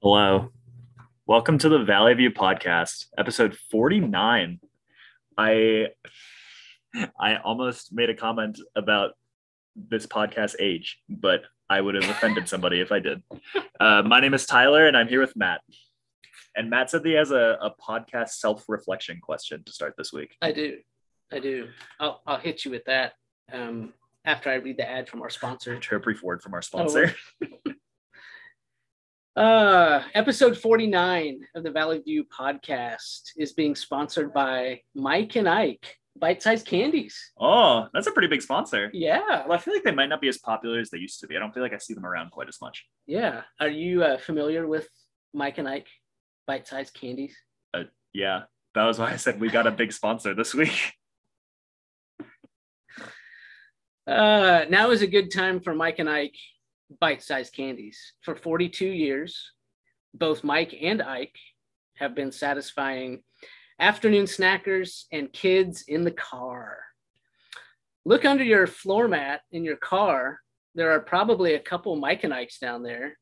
Hello. Welcome to the Valley View podcast, episode 49. I I almost made a comment about this podcast age, but I would have offended somebody if I did. Uh, my name is Tyler, and I'm here with Matt. And Matt said he has a, a podcast self-reflection question to start this week. I do. I do. I'll, I'll hit you with that um, after I read the ad from our sponsor. A brief word from our sponsor. Uh, episode 49 of the Valley View podcast is being sponsored by Mike and Ike, Bite Size Candies. Oh, that's a pretty big sponsor. Yeah. Well, I feel like they might not be as popular as they used to be. I don't feel like I see them around quite as much. Yeah. Are you uh, familiar with Mike and Ike, Bite Size Candies? Uh, yeah, that was why I said we got a big sponsor this week. Uh, now is a good time for Mike and Ike bite sized candies. For 42 years, both Mike and Ike have been satisfying afternoon snackers and kids in the car. Look under your floor mat in your car. There are probably a couple Mike and Ikes down there.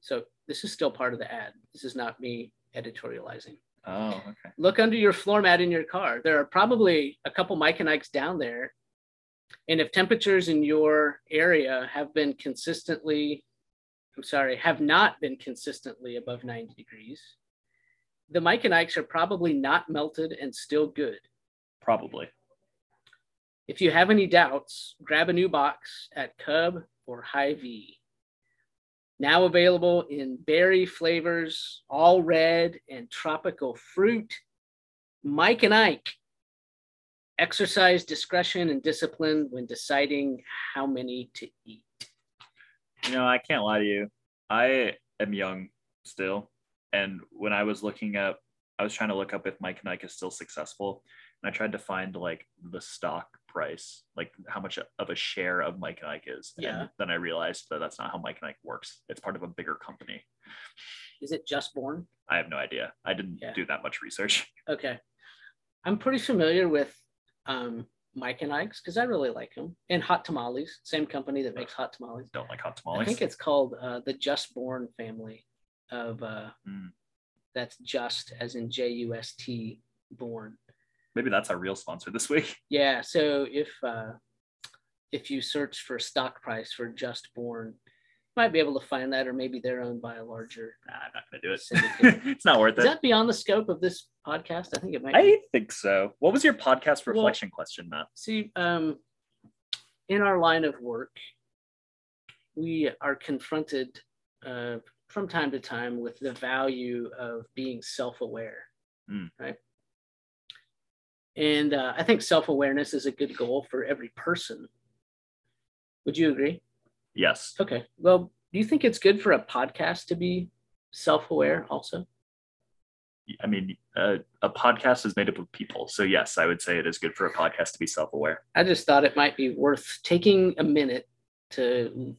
So this is still part of the ad. This is not me editorializing. Oh, okay. Look under your floor mat in your car. There are probably a couple Mike and Ikes down there and if temperatures in your area have been consistently, I'm sorry, have not been consistently above 90 degrees, the Mike and Ikes are probably not melted and still good. Probably. If you have any doubts, grab a new box at Cub or Hy-Vee. Now available in berry flavors, all red, and tropical fruit. Mike and Ike exercise discretion and discipline when deciding how many to eat. You know, I can't lie to you. I am young still. And when I was looking up, I was trying to look up if Mike and Ike is still successful. And I tried to find like the stock price, like how much of a share of Mike and Ike is. Yeah. And then I realized that that's not how Mike and Ike works. It's part of a bigger company. Is it just born? I have no idea. I didn't Yeah. do that much research. Okay. I'm pretty familiar with um, Mike and Ike's because I really like them. And Hot Tamales, same company that makes hot tamales. Don't like hot Tamales. I think it's called uh, the Just Born family of uh, Mm. that's just as in J U S T born. Maybe that's our real sponsor this week. Yeah. So if uh, if you search for stock price for Just Born, might be able to find that, or maybe they're owned by a larger. Nah, I'm not gonna do it. it's not worth Is it. that beyond the scope of this podcast? I think it might. be. I think so. What was your podcast Well- reflection question, Matt? See, um, in our line of work, we are confronted uh, from time to time with the value of being self-aware, Mm. right? And uh, I think self-awareness is a good goal for every person. Would you agree? Yes. Okay. Well, do you think it's good for a podcast to be self-aware also? I mean, uh, a podcast is made up of people. So, yes, I would say it is good for a podcast to be self aware. I just thought it might be worth taking a minute to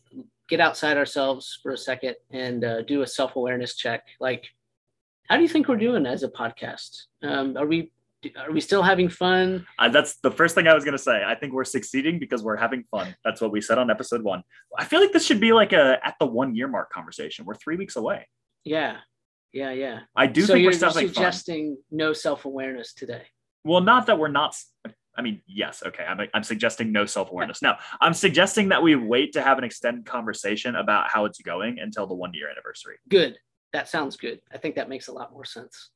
get outside ourselves for a second and uh, do a self awareness check. Like, how do you think we're doing as a podcast? Um, are we are we still having fun? Uh, that's the first thing I was going to say. I think we're succeeding because we're having fun. That's what we said on episode one. I feel like this should be like a at the one year mark conversation. We're three weeks away. Yeah, yeah, yeah. I do so think you're, we're having fun. suggesting no self awareness today. Well, not that we're not. I mean, yes, okay. I'm, I'm suggesting no self awareness. no, I'm suggesting that we wait to have an extended conversation about how it's going until the one year anniversary. Good. That sounds good. I think that makes a lot more sense.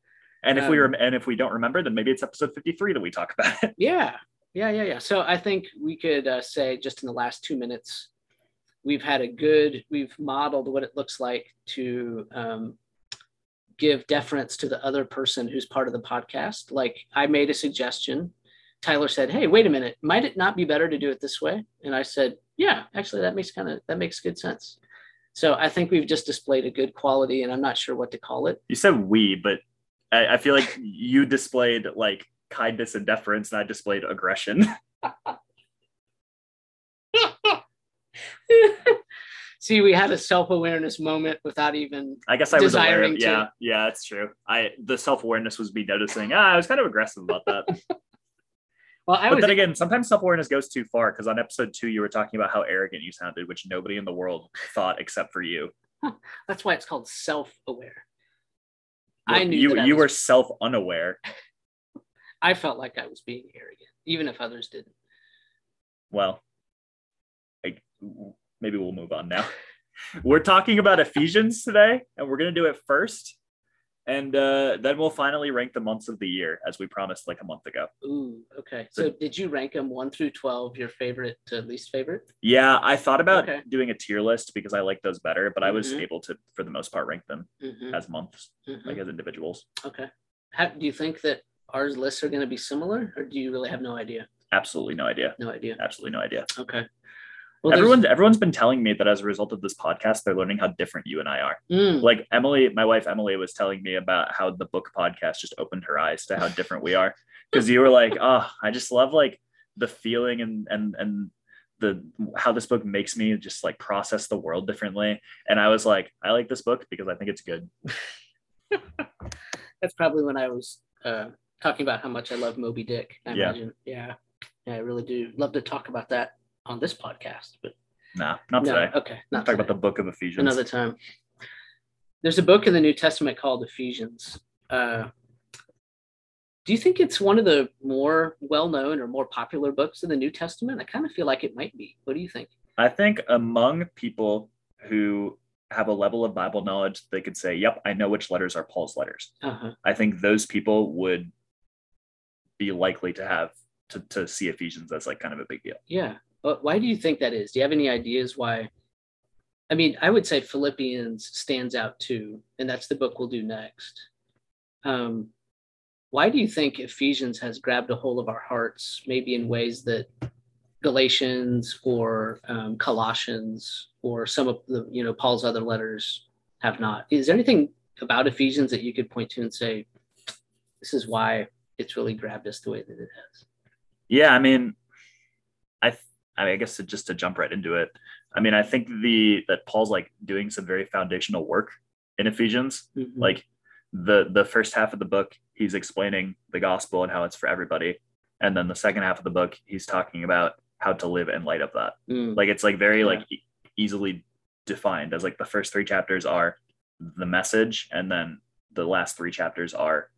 And if we Um, rem- and if we don't remember, then maybe it's episode 53 that we talk about it. Yeah, yeah, yeah, yeah. So I think we could uh, say just in the last two minutes, we've had a good, we've modeled what it looks like to um, give deference to the other person who's part of the podcast. Like I made a suggestion. Tyler said, "Hey, wait a minute. Might it not be better to do it this way?" And I said, "Yeah, actually, that makes kind of that makes good sense." So I think we've just displayed a good quality, and I'm not sure what to call it. You said we, but I, I feel like you displayed like kindness and deference, and I displayed aggression. See, we had a self-awareness moment without even I guess I was aware. Of, to. yeah, yeah, that's true. I the self awareness was me noticing. Ah, I was kind of aggressive about that. Well, I but was then again, sometimes self awareness goes too far because on episode two you were talking about how arrogant you sounded, which nobody in the world thought except for you. That's why it's called self-aware. I knew you I you was- were self unaware. I felt like I was being arrogant, even if others didn't. Well, I, maybe we'll move on now. we're talking about Ephesians today, and we're gonna do it first, and uh, then we'll finally rank the months of the year as we promised like a month ago. Ooh, okay. So did you rank them one through twelve, your favorite to least favorite? Yeah, I thought about Okay. doing a tier list because I like those better, but I was Mhm. able to, for the most part, rank them Mhm, as months, mhm. like as individuals. Okay. How, do you think that ours lists are going to be similar, or do you really have no idea? Absolutely no idea. No idea. Absolutely no idea. Okay. Well, Everyone's everyone's been telling me that as a result of this podcast, they're learning how different you and I are. Mm, Like Emily, my wife Emily, was telling me about how the book podcast just opened her eyes to how different we are. Because you were like, oh, I just love like the feeling and and and the how this book makes me just like process the world differently. And I was like, I like this book because I think it's good. that's probably when I was uh, talking about how much I love Moby Dick. I Yeah. imagine. Yeah. Yeah, I really do love to talk about that on this podcast, but Nah, not no, today. okay, Not not talk about the book of Ephesians. another time. There's a book in the New Testament called Ephesians. Uh, do you think it's one of the more well-known or more popular books in the New Testament? I kind of feel like it might be. What do you think? I think among people who have a level of Bible knowledge, they could say, "Yep, I know which letters are Paul's letters." Uh-huh. I think those people would be likely to have to, to see Ephesians as like kind of a big deal. Yeah. But why do you think that is? Do you have any ideas why? I mean, I would say Philippians stands out too, and that's the book we'll do next. Um, why do you think Ephesians has grabbed a hold of our hearts, maybe in ways that Galatians or um, Colossians or some of the, you know, Paul's other letters have not? Is there anything about Ephesians that you could point to and say, this is why it's really grabbed us the way that it has? Yeah, I mean, I I, mean, I guess to, just to jump right into it, I mean, I think the that Paul's like doing some very foundational work in Ephesians. Mhm. Like the the first half of the book, he's explaining the gospel and how it's for everybody, and then the second half of the book, he's talking about how to live in light of that. Mm, Like it's like very Yeah. like e- easily defined as like the first three chapters are the message, and then the last three chapters are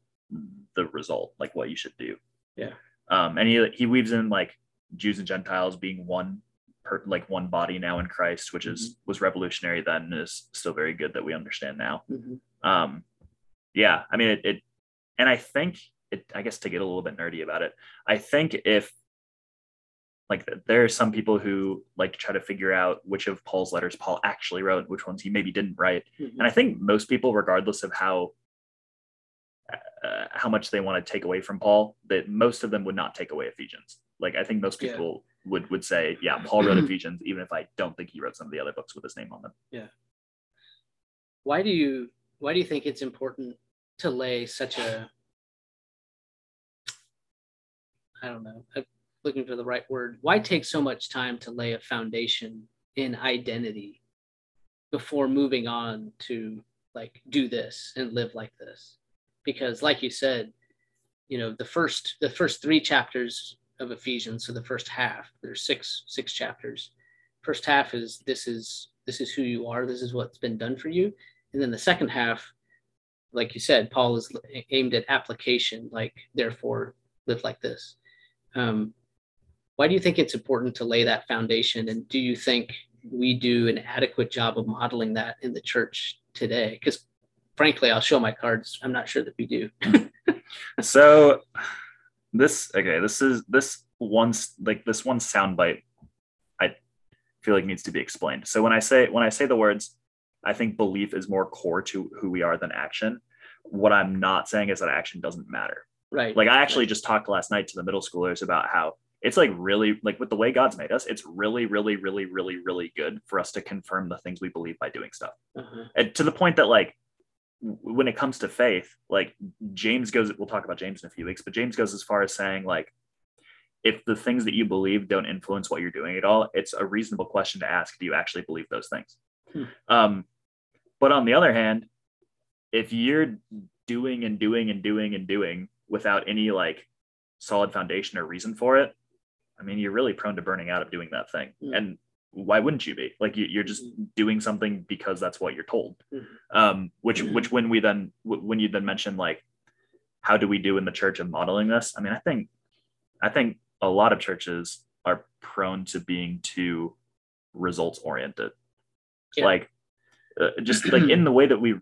the result, like what you should do. Yeah. Um, and he he weaves in like Jews and Gentiles being one per like one body now in Christ, which is was revolutionary then is still very good that we understand now. mhm. Um, yeah, I mean it, it and I think it I guess to get a little bit nerdy about it, I think if like there are some people who like to try to figure out which of Paul's letters Paul actually wrote, which ones he maybe didn't write. Mhm. And I think most people, regardless of how uh, how much they want to take away from Paul, that most of them would not take away Ephesians. Like I think most Yeah. people would would say, yeah, Paul wrote Ephesians, even if I don't think he wrote some of the other books with his name on them. Yeah. Why do you why do you think it's important to lay such a i don't know i'm looking for the right word why take so much time to lay a foundation in identity before moving on to like do this and live like this because like you said you know the first the first three chapters of ephesians so the first half there's six six chapters first half is this is this is who you are this is what's been done for you and then the second half, like you said, Paul is aimed at application, like therefore live like this. Um, why do you think it's important to lay that foundation? And do you think we do an adequate job of modeling that in the church today? Because frankly, I'll show my cards. I'm not sure that we do. so this okay this is this one like this one soundbite i feel like needs to be explained. So when i say when i say the words i think belief is more core to who we are than action. What i'm not saying is that action doesn't matter. Right. like i actually just talked last night to the middle schoolers about how it's like really like with the way god's made us it's really really really really really good for us to confirm the things we believe by doing stuff. Uh-huh. and to the point that like when it comes to faith like james goes we'll talk about james in a few weeks but james goes as far as saying like if the things that you believe don't influence what you're doing at all it's a reasonable question to ask do you actually believe those things Hmm. um but on the other hand if you're doing and doing and doing and doing without any like solid foundation or reason for it i mean you're really prone to burning out of doing that thing Hmm. and why wouldn't you be like you, you're just Mm-hmm. doing something because that's what you're told Mhm. um which Mhm. which when we then when you then mention like how do we do in the church of modeling this i mean i think i think a lot of churches are prone to being too results oriented Yeah. like uh, just like in the way that we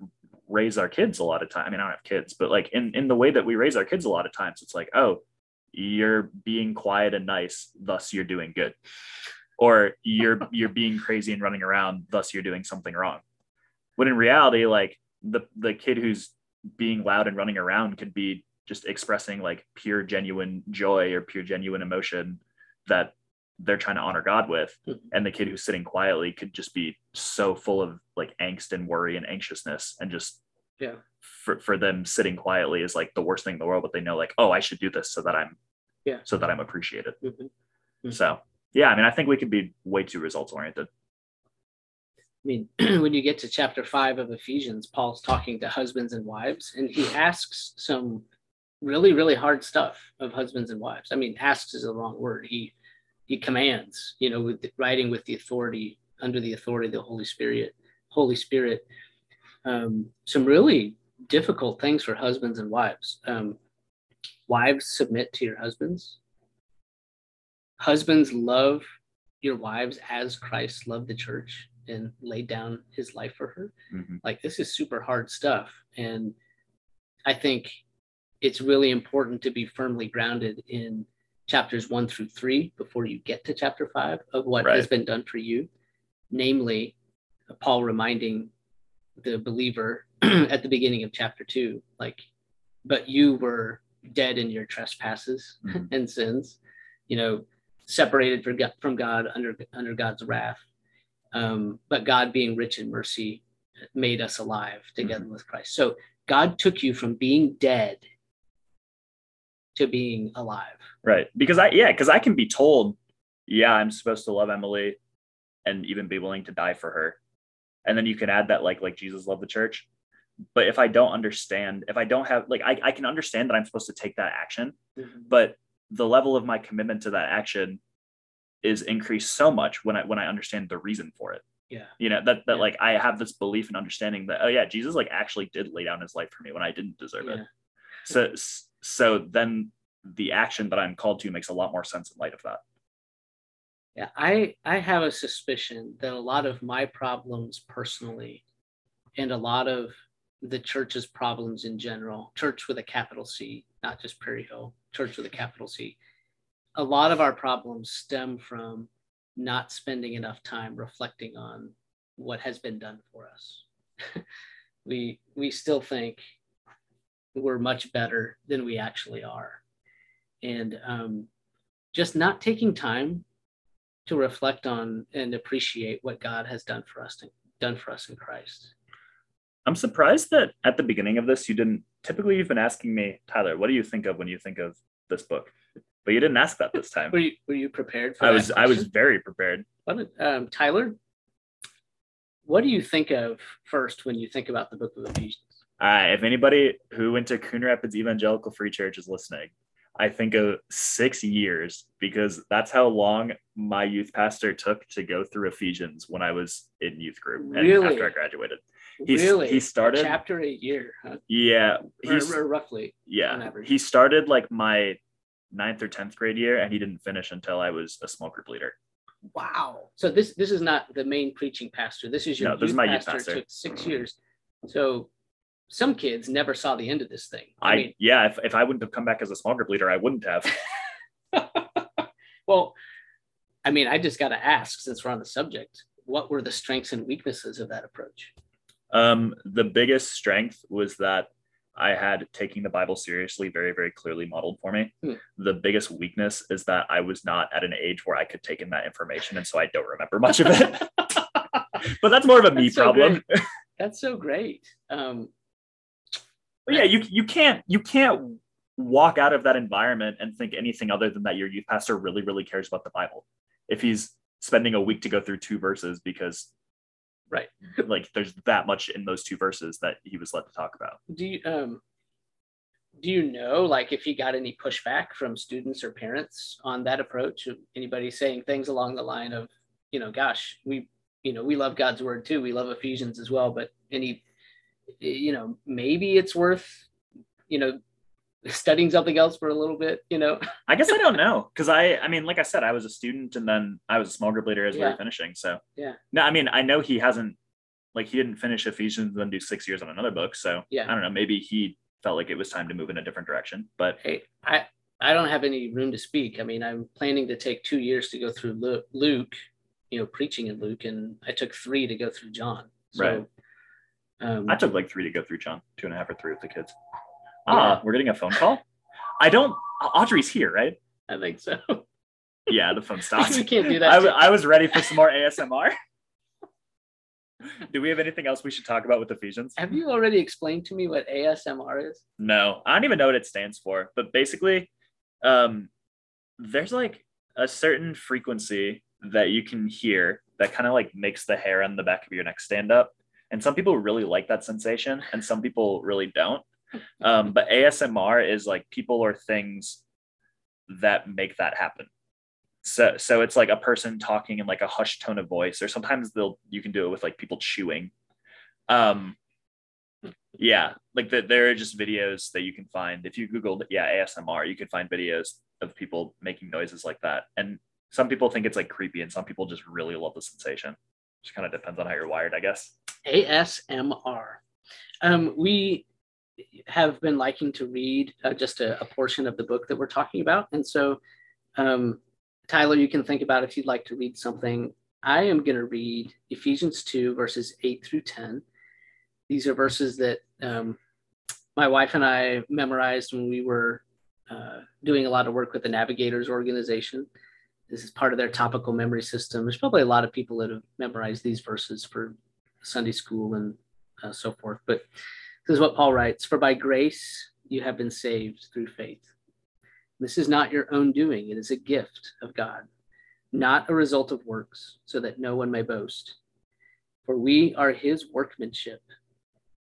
raise our kids a lot of time i mean i don't have kids but like in in the way that we raise our kids a lot of times it's like oh you're being quiet and nice thus you're doing good or you're you're being crazy and running around thus you're doing something wrong when in reality like the the kid who's being loud and running around could be just expressing like pure genuine joy or pure genuine emotion that they're trying to honor god with Mhm. and the kid who's sitting quietly could just be so full of like angst and worry and anxiousness and just Yeah. for, for them sitting quietly is like the worst thing in the world but they know like oh i should do this so that i'm Yeah. so that i'm appreciated Mhm. Mhm. so yeah i mean i think we could be way too results oriented I mean, when you get to chapter five of Ephesians, Paul's talking to husbands and wives, and he asks some really, really hard stuff of husbands and wives. I mean, asks is the wrong word. He he commands, you know, with writing with the authority under the authority of the Holy Spirit. Holy Spirit. Um, some really difficult things for husbands and wives. Um, wives submit to your husbands. Husbands love your wives as Christ loved the church and laid down his life for her. Mhm. Like this is super hard stuff. And I think it's really important to be firmly grounded in chapters one through three before you get to chapter five of what has been done for you. Namely, Paul reminding the believer at the beginning of chapter two, like, but you were dead in your trespasses Mhm. and sins, you know, separated from God, from God under under God's wrath. Um, but God, being rich in mercy, made us alive together with Christ. So God took you from being dead to being alive. right because i yeah because i can be told yeah i'm supposed to love emily and even be willing to die for her and then you can add that like like jesus loved the church but if i don't understand if i don't have like I, I can understand that i'm supposed to take that action but the level of my commitment to that action is increased so much when i when i understand the reason for it Yeah. you know that that Yeah. like i have this belief and understanding that oh yeah jesus like actually did lay down his life for me when i didn't deserve it so so then the action that i'm called to makes a lot more sense in light of that Yeah, I I have a suspicion that a lot of my problems personally, and a lot of the church's problems in general, church with a capital C, not just Prairie Hill, church with a capital C, a lot of our problems stem from not spending enough time reflecting on what has been done for us. we we still think we're much better than we actually are, and um, just not taking time to reflect on and appreciate what God has done for us done for us in Christ. I'm surprised that at the beginning of this you didn't typically you've been asking me tyler what do you think of when you think of this book but you didn't ask that this time Were you were you prepared for i was i was very prepared What um, Tyler, what do you think of first when you think about the book of Ephesians? Uh, if anybody who went to Coon Rapids Evangelical Free Church is listening, I think of six years because that's how long my youth pastor took to go through Ephesians when I was in youth group and Really? after I graduated. He's- really? he started- a chapter a year, huh? Yeah, he's or roughly. yeah he started like my ninth or tenth grade year and he didn't finish until I was a small group leader. Wow. So this this is not the main preaching pastor. This is your No, this is youth my youth pastor. pastor. Took six years. So some kids never saw the end of this thing. I, I mean, yeah, if, if I wouldn't have come back as a small group leader, I wouldn't have. well, I mean, I just got to ask since we're on the subject, what were the strengths and weaknesses of that approach? Um, the biggest strength was that I had taking the Bible seriously very, very clearly modeled for me. Hmm. The biggest weakness is that I was not at an age where I could take in that information, and so I don't remember much of it. but that's more of a me That's so problem. That's so great. Um, But yeah, you you can't you can't walk out of that environment and think anything other than that your youth pastor really, really cares about the Bible. If he's spending a week to go through two verses because Right. like there's that much in those two verses that he was led to talk about. do you um, do you know like if he got any pushback from students or parents on that approach? Anybody saying things along the line of you know, gosh, we, you know, we love God's word too. We love Ephesians as well, but any, you know, maybe it's worth, you know, studying something else for a little bit, you know. I guess I don't know because I, I mean, like I said, I was a student and then I was a small group leader as we Yeah. were finishing. So Yeah. no, I mean, I know he hasn't, like, he didn't finish Ephesians and then do six years on another book. So Yeah. I don't know. Maybe he felt like it was time to move in a different direction. But Hey, I, I don't have any room to speak. I mean, I'm planning to take two years to go through Lu- Luke, you know, preaching in Luke, and I took three to go through John. So, Right. Um, I took like three to go through John, two and a half or three with the kids. Ah, we're getting a phone call. I don't. Audrey's here, right? I think so. Yeah, the phone stopped. we can't do that. I, w- I was ready for some more ASMR. Do we have anything else we should talk about with Ephesians? have you already explained to me what ASMR is? No, I don't even know what it stands for. But basically, um, there's like a certain frequency that you can hear that kind of like makes the hair on the back of your neck stand up. And some people really like that sensation, and some people really don't. Um, but ASMR is like people or things that make that happen. So, so it's like a person talking in like a hushed tone of voice, or sometimes they'll you can do it with like people chewing. Um, yeah, like the, there are just videos that you can find if you googled yeah ASMR, you can find videos of people making noises like that. And some people think it's like creepy, and some people just really love the sensation. Just kind of depends on how you're wired, I guess. ASMR. Um, we have been liking to read uh, just a, a portion of the book that we're talking about. And so, um, Tyler, you can think about if you'd like to read something. I am going to read Ephesians 2, verses 8 through 10. These are verses that um, my wife and I memorized when we were uh, doing a lot of work with the Navigators organization. This is part of their topical memory system. There's probably a lot of people that have memorized these verses for Sunday school and uh, so forth. But this is what Paul writes For by grace you have been saved through faith. This is not your own doing, it is a gift of God, not a result of works, so that no one may boast. For we are his workmanship,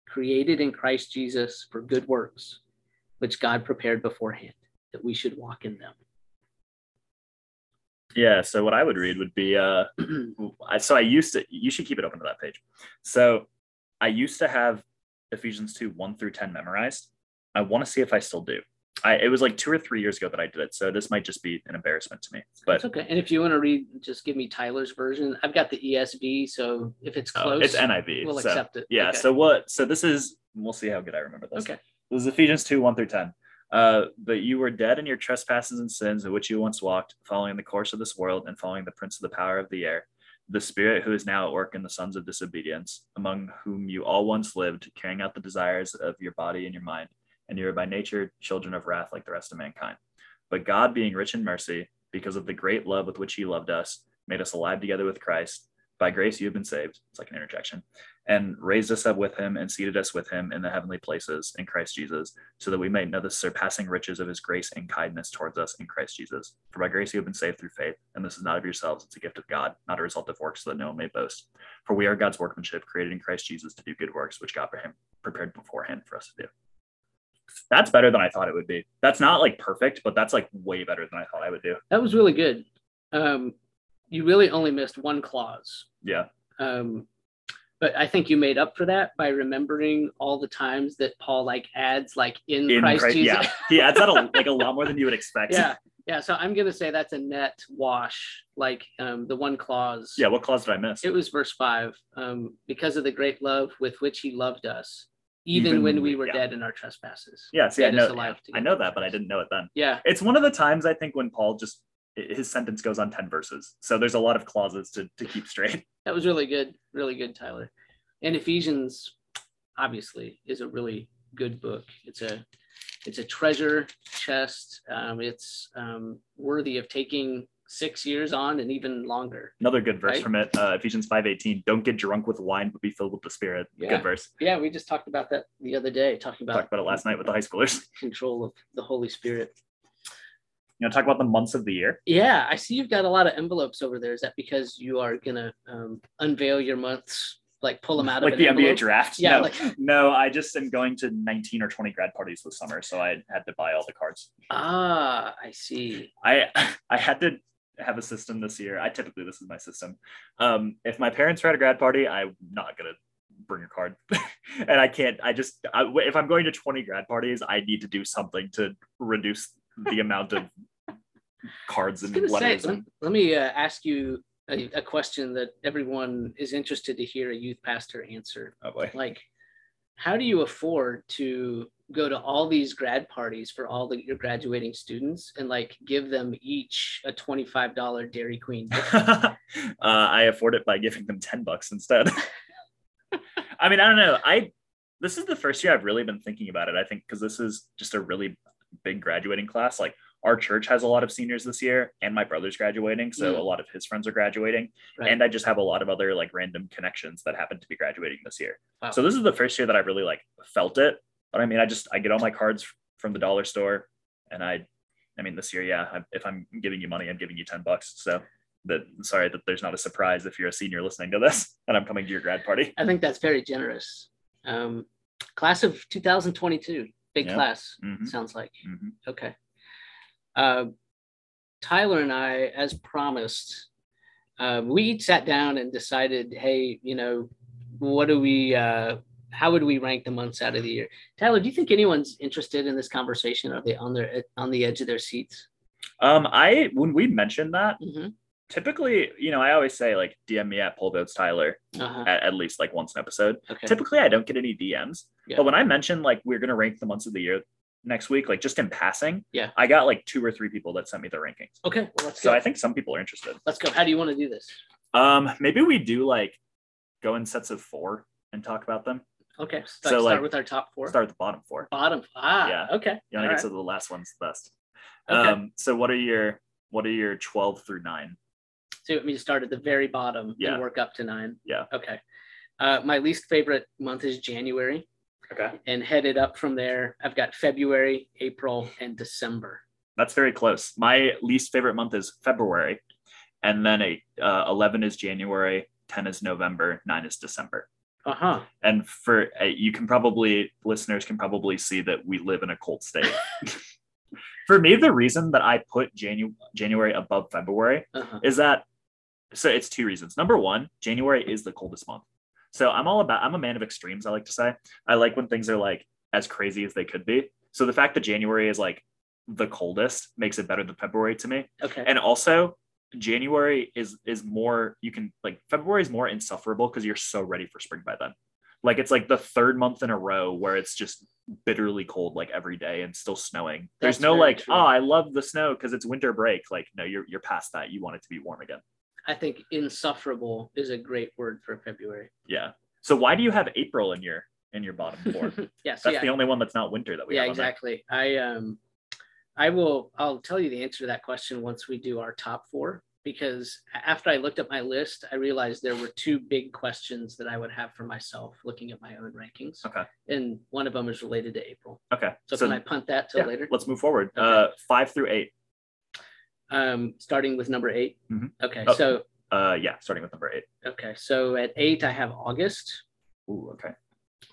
created in Christ Jesus for good works, which God prepared beforehand that we should walk in them. Yeah. So what I would read would be uh I- so I used to you should keep it open to that page. So I used to have Ephesians 2, 1 through 10 memorized. I want to see if I still do. I it was like two or three years ago that I did it. So this might just be an embarrassment to me. But It's okay. And if you want to read, just give me Tyler's version. I've got the ESV, so if it's uh, close, it's NIV. we'll so, accept it. Yeah. Okay. So what so this is we'll see how good I remember this. okay. This is Ephesians 2, 1 through 10. Uh, but you were dead in your trespasses and sins in which you once walked, following the course of this world and following the prince of the power of the air, the spirit who is now at work in the sons of disobedience, among whom you all once lived, carrying out the desires of your body and your mind, and you are by nature children of wrath like the rest of mankind. But God, being rich in mercy, because of the great love with which he loved us, made us alive together with Christ. By grace you have been saved. It's like an interjection. And raised us up with him and seated us with him in the heavenly places in Christ Jesus, so that we might know the surpassing riches of his grace and kindness towards us in Christ Jesus. For by grace you have been saved through faith, and this is not of yourselves, it's a gift of God, not a result of works, so that no one may boast. For we are God's workmanship, created in Christ Jesus to do good works, which God prepared beforehand for us to do. That's better than I thought it would be. That's not like perfect, but that's like way better than I thought I would do. That was really good. Um, you really only missed one clause. Yeah. Um, but I think you made up for that by remembering all the times that Paul like adds like in, In Christ, Christ, Jesus. yeah. He adds that a, like a lot more than you would expect. yeah. Yeah. So I'm gonna say that's a net wash. Like um, the one clause. Yeah. What clause did I miss? It was verse five. Um, because of the great love with which he loved us, even, when we were yeah. dead in our trespasses. Yeah, see, I know, I know that, but I didn't know it then. Yeah. It's one of the times I think when Paul just his sentence goes on 10 verses. So there's a lot of clauses to, to keep straight. That was really good. Really good, Tyler. And Ephesians, obviously, is a really good book. It's a it's a treasure chest. Um, it's um, worthy of taking six years on and even longer. Another good verse Right. from it, uh, Ephesians 5:18. Don't get drunk with wine, but be filled with the Spirit. Yeah. Good verse. Yeah, we just talked about that the other day, talking about Talked about it last night with the high schoolers. control of the Holy Spirit. You know, talk about the months of the year. Yeah, I see you've got a lot of envelopes over there. Is that because you are gonna um, unveil your months, like pull them out Like of the an NBA draft. Yeah, no, like- no, I just am going to 19 or 20 grad parties this summer, so I had to buy all the cards. Ah, I see. I I had to have a system this year. I typically this is my system. Um, if my parents are at a grad party, I'm not gonna bring a card, and I can't. I just I, if I'm going to 20 grad parties, I need to do something to reduce the amount of cards and I say, letters. let, let me uh, ask you a, a question that everyone is interested to hear a youth pastor answer. oh boy. Like, how do you afford to go to all these grad parties for all the, your graduating students and like give them each a $25 Dairy Queen? uh, I afford it by giving them 10 bucks instead. I mean, I don't know. I this is the first year I've really been thinking about it. I think because this is just a really big graduating class. Like our church has a lot of seniors this year, and my brother's graduating, so Mm. a lot of his friends are graduating, Right. and I just have a lot of other like random connections that happen to be graduating this year. Wow. So this is the first year that I really like felt it. But I mean, I just I get all my cards from the dollar store, and I, I mean, this year, yeah, I, if I'm giving you money, I'm giving you ten bucks. So that sorry that there's not a surprise if you're a senior listening to this and I'm coming to your grad party. I think that's very generous. Um, class of 2022, big Yeah. class, Mhm, sounds like. mhm. Okay. Uh, Tyler and I, as promised, uh, we sat down and decided, hey, you know, what do we, uh, how would we rank the months out of the year? Tyler, do you think anyone's interested in this conversation? Are they on their on the edge of their seats? Um, I when we mentioned that, Mhm. typically, you know, I always say like DM me at Pull Votes Tyler Uh-huh. at, at least like once an episode. Okay. Typically, I don't get any DMs, Yeah. but when I mentioned like we're gonna rank the months of the year next week, like just in passing, Yeah. I got like two or three people that sent me their rankings. Okay. Well, So go. I think some people are interested. let's go. How do you want to do this? Um, maybe we do like go in sets of four and talk about them. Okay. Start, So, start like, with our top four. Start at the bottom four. Bottom. Ah. Yeah. Okay. You want to get to the last one's the best. Okay. Um, so what are your what are your twelve through nine? So let me start at the very bottom Yeah. and work up to nine? Yeah. Okay. Uh, my least favorite month is January, Okay, and headed up from there, I've got February, April, and December. that's very close. My least favorite month is February, and then a uh, eleven is January, ten is November, nine is December. Uh huh. And for uh, you can probably listeners can probably see that we live in a cold state. for me, the reason that I put Janu- January above February Uh huh. is that so it's two reasons. Number one, January is the coldest month. So I'm all about I'm a man of extremes, I like to say. I like when things are like as crazy as they could be. So the fact that January is like the coldest makes it better than February to me. Okay. And also January is is more you can like February is more insufferable because you're so ready for spring by then. Like it's like the third month in a row where it's just bitterly cold like every day and still snowing. There's no like, true. oh, I love the snow because it's winter break. Like, no, you're you're past that. You want it to be warm again. I think insufferable is a great word for February. Yeah. So why do you have April in your in your bottom four? yeah. So That's yeah, the only one that's not winter that we yeah, exactly. I um, I will. I'll tell you the answer to that question once we do our top four. Because after I looked at my list, I realized there were two big questions that I would have for myself looking at my own rankings. Okay. And one of them is related to April. Okay. So, So, can I punt that till yeah, later? let's move forward. Okay. Uh, five through eight. Um, starting with number 8 Mhm. Okay. Oh. So Uh, yeah, starting with number eight. okay. So at eight, I have August, Ooh, okay.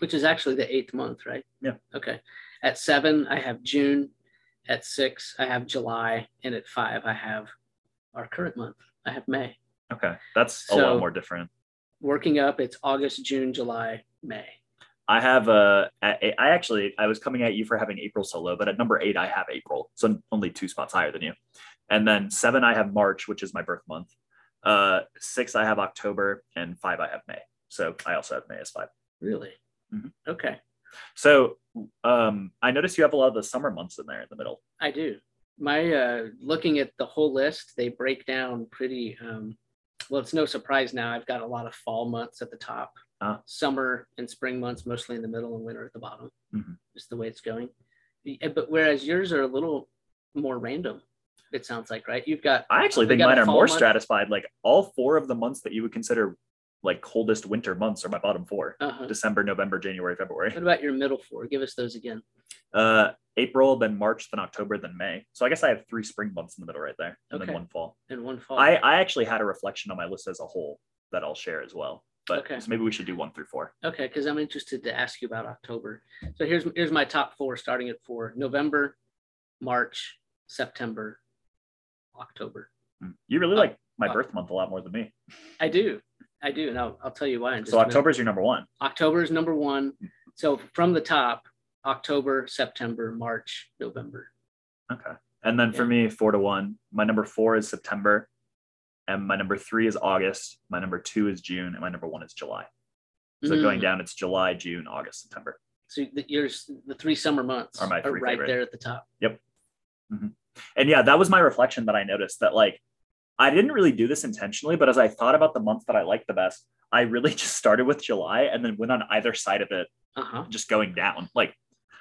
which is actually the eighth month, right? Yeah. Okay. At seven, I have June. At six, I have July, and at five, I have our current month. I have May. Okay. That's a lot more different. Working up, it's August, June, July, May. I have uh, I actually I was coming at you for having April solo, but at number eight I have April, so only two spots higher than you. And then seven I have March, which is my birth month. Uh, six I have October, and five I have May. So I also have May as five. Really? Mhm. Okay. So um, I noticed you have a lot of the summer months in there in the middle. I do. My uh, looking at the whole list, they break down pretty. Um, well, it's no surprise now. I've got a lot of fall months at the top, Ah. summer and spring months mostly in the middle, and winter at the bottom. Mhm. Just the way it's going. But whereas yours are a little more random, it sounds like, right? You've got I actually think mine are more month? stratified. Like all four of the months that you would consider like coldest winter months are my bottom four: uh-huh. December, November, January, February. What about your middle four? Give us those again. Uh, April, then March, then October, then May. So I guess I have three spring months in the middle right there, and Okay. then one fall. And one fall. I, I actually had a reflection on my list as a whole that I'll share as well. But Okay. so maybe we should do one through four. Okay, because I'm interested to ask you about October. So here's here's my top four, starting at four: November, March, September, October. You really Uh, like my uh, birth month a lot more than me. I do. I do. And I'll, I'll tell you why. So. October is your number one. October is number one. So from the top, October, September, March, November. Okay. And then for me, four to one. My number four is September, and my number three is August. My number two is June, and my number one is July. So going Mm. down, it's July, June, August, September. So the, yours, the three summer months Are my three right favorite. there at the top. And yeah, that was my reflection that I noticed that like I didn't really do this intentionally, but as I thought about the month that I liked the best, I really just started with July and then went on either side of it, Uh huh. just going down. Like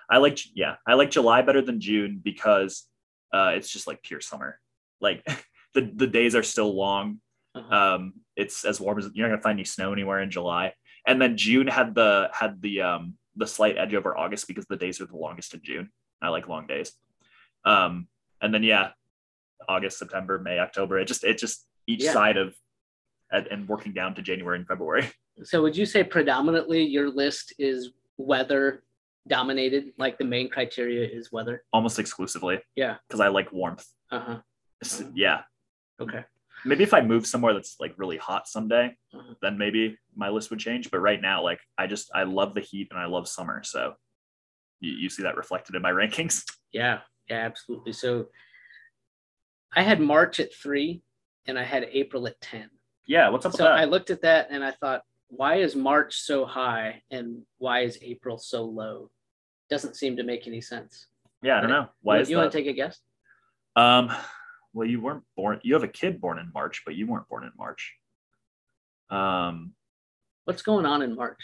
I like, yeah, I like July better than June because uh, it's just like pure summer. Like the the days are still long. uh-huh. Um, it's as warm as you're not gonna find any snow anywhere in July. And then June had the had the um the slight edge over August because the days are the longest in June. I like long days. Um, and then yeah, August, September, May, October. It just it just each Yeah. side of and, working down to January and February. So would you say predominantly your list is weather dominated? Like the main criteria is weather? Almost exclusively. Yeah. Because I like warmth. Uh huh. S- Yeah. Okay. Maybe if I move somewhere that's like really hot someday, Uh-huh. then maybe my list would change. But right now, like I just I love the heat and I love summer. So you, you see that reflected in my rankings. Yeah. Yeah. Absolutely. So I had March at three, and I had April at ten. Yeah, what's up So with that? I looked at that and I thought, why is March so high and why is April so low? Doesn't seem to make any sense. yeah, I don't know. Why you, is you that? want to take a guess? Um, well, you weren't born. You have a kid born in March, but you weren't born in March. Um. What's going on in March?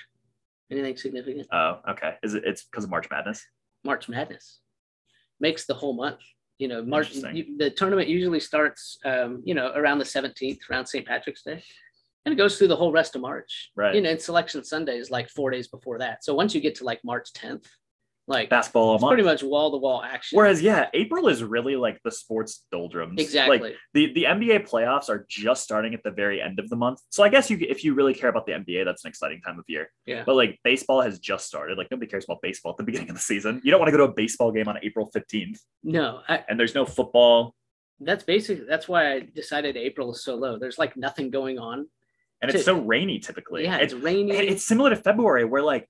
Anything significant? Oh, okay. Is it? It's because of March Madness. March Madness makes the whole month. You know, March. You, the tournament usually starts, um, you know, around the seventeenth, around St. Patrick's Day, and it goes through the whole rest of March. Right. You know, and Selection Sunday is like four days before that. So once you get to like March tenth, like Basketball all month. pretty much wall to wall action. Whereas, yeah, April is really like the sports doldrums. exactly. Like the the NBA playoffs are just starting at the very end of the month. So I guess you if you really care about the NBA, that's an exciting time of year. Yeah. But like baseball has just started. Like nobody cares about baseball at the beginning of the season. You don't want to go to a baseball game on April 15th no, I, and there's no football that's basically that's why I decided April is so low. There's like nothing going on. and it's so rainy typically. yeah, it's it's rainy. it's similar to February where like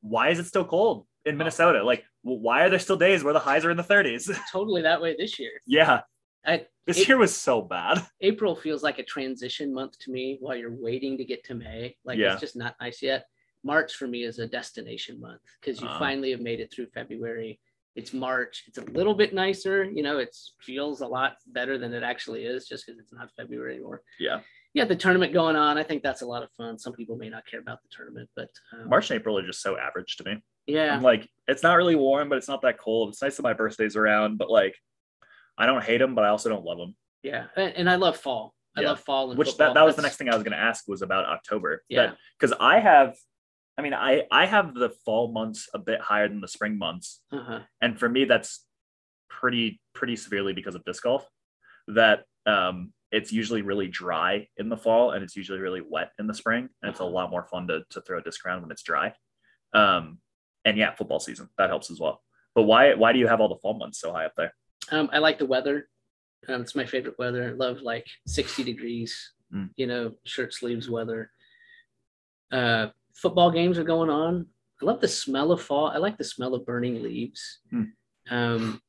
why is it still cold. In Minnesota? Like why are there still days where the highs are in the 30s? totally that way this year. yeah. I, This It- year was so bad. April feels like a transition month to me while you're waiting to get to May. Like Yeah. it's just not nice yet. March for me is a destination month because you Uh-huh. finally have made it through February. It's March. It's a little bit nicer. You know, it feels a lot better than it actually is just because it's not February anymore. Yeah. Yeah, the tournament going on. I think that's a lot of fun. Some people may not care about the tournament, but um, March and April are just so average to me. Yeah, I'm like, it's not really warm, but it's not that cold. It's nice that my birthday's around, but like, I don't hate them, but I also don't love them. yeah, and, and I love fall. I Yeah. love fall and Which football. that, that was the next thing I was going to ask was about October. Yeah. Because I have, I mean, I I have the fall months a bit higher than the spring months, Uh-huh. and for me that's pretty pretty severely because of disc golf. That um, it's usually really dry in the fall and it's usually really wet in the spring, and it's a Uh-huh. lot more fun to to throw a disc around when it's dry. Um, and yeah, football season that helps as well. But why why do you have all the fall months so high up there? Um, I like the weather. Um, it's my favorite weather. I love like 60 degrees, Mm. you know, shirt sleeves weather. Uh, football games are going on. I love the smell of fall. I like the smell of burning leaves. Mm. Um,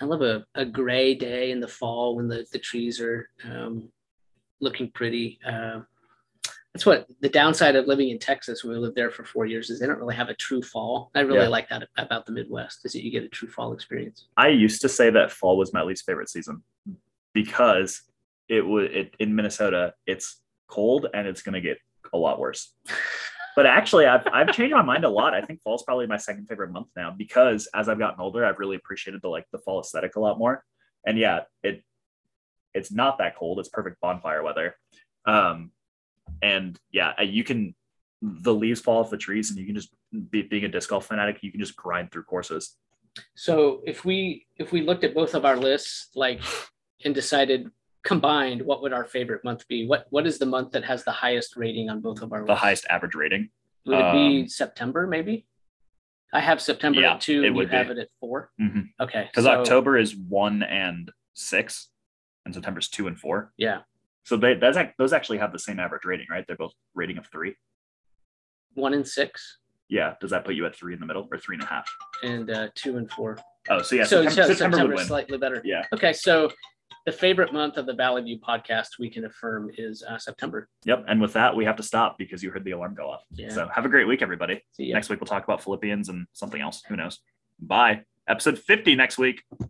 I love a, a gray day in the fall when the, the trees are um, looking pretty. Uh, that's what the downside of living in Texas when we lived there for four years is they don't really have a true fall. I really Yeah. like that about the Midwest is that you get a true fall experience. I used to say that fall was my least favorite season because it would it in Minnesota it's cold and it's going to get a lot worse. But actually, I've I've changed my mind a lot. I think fall's probably my second favorite month now because as I've gotten older, I've really appreciated the like the fall aesthetic a lot more. And yeah, it it's not that cold. It's perfect bonfire weather. Um, and yeah, you can the leaves fall off the trees, and you can just be, being a disc golf fanatic, you can just grind through courses. So if we if we looked at both of our lists, like and decided combined, what would our favorite month be? What what is the month that has the highest rating on both of our The lists? highest average rating. Would it be um, September maybe? I have September Yeah, at two, it and you would be. have it at four. Mhm. Okay. because so- October is one and six, and September's two and four. Yeah. So they that's those actually have the same average rating, right? They're both rating of three. One and six Yeah. Does that put you at three in the middle or three and a half? and uh, two and four. Oh, so yeah, so September, so September September slightly better. Yeah. Okay, so the favorite month of the Valley View podcast, we can affirm, is uh, September. Yep. And with that, we have to stop because you heard the alarm go off. Yeah. So have a great week, everybody. Next week we'll talk about Philippians and something else. Who knows? Bye. Episode 50 next week.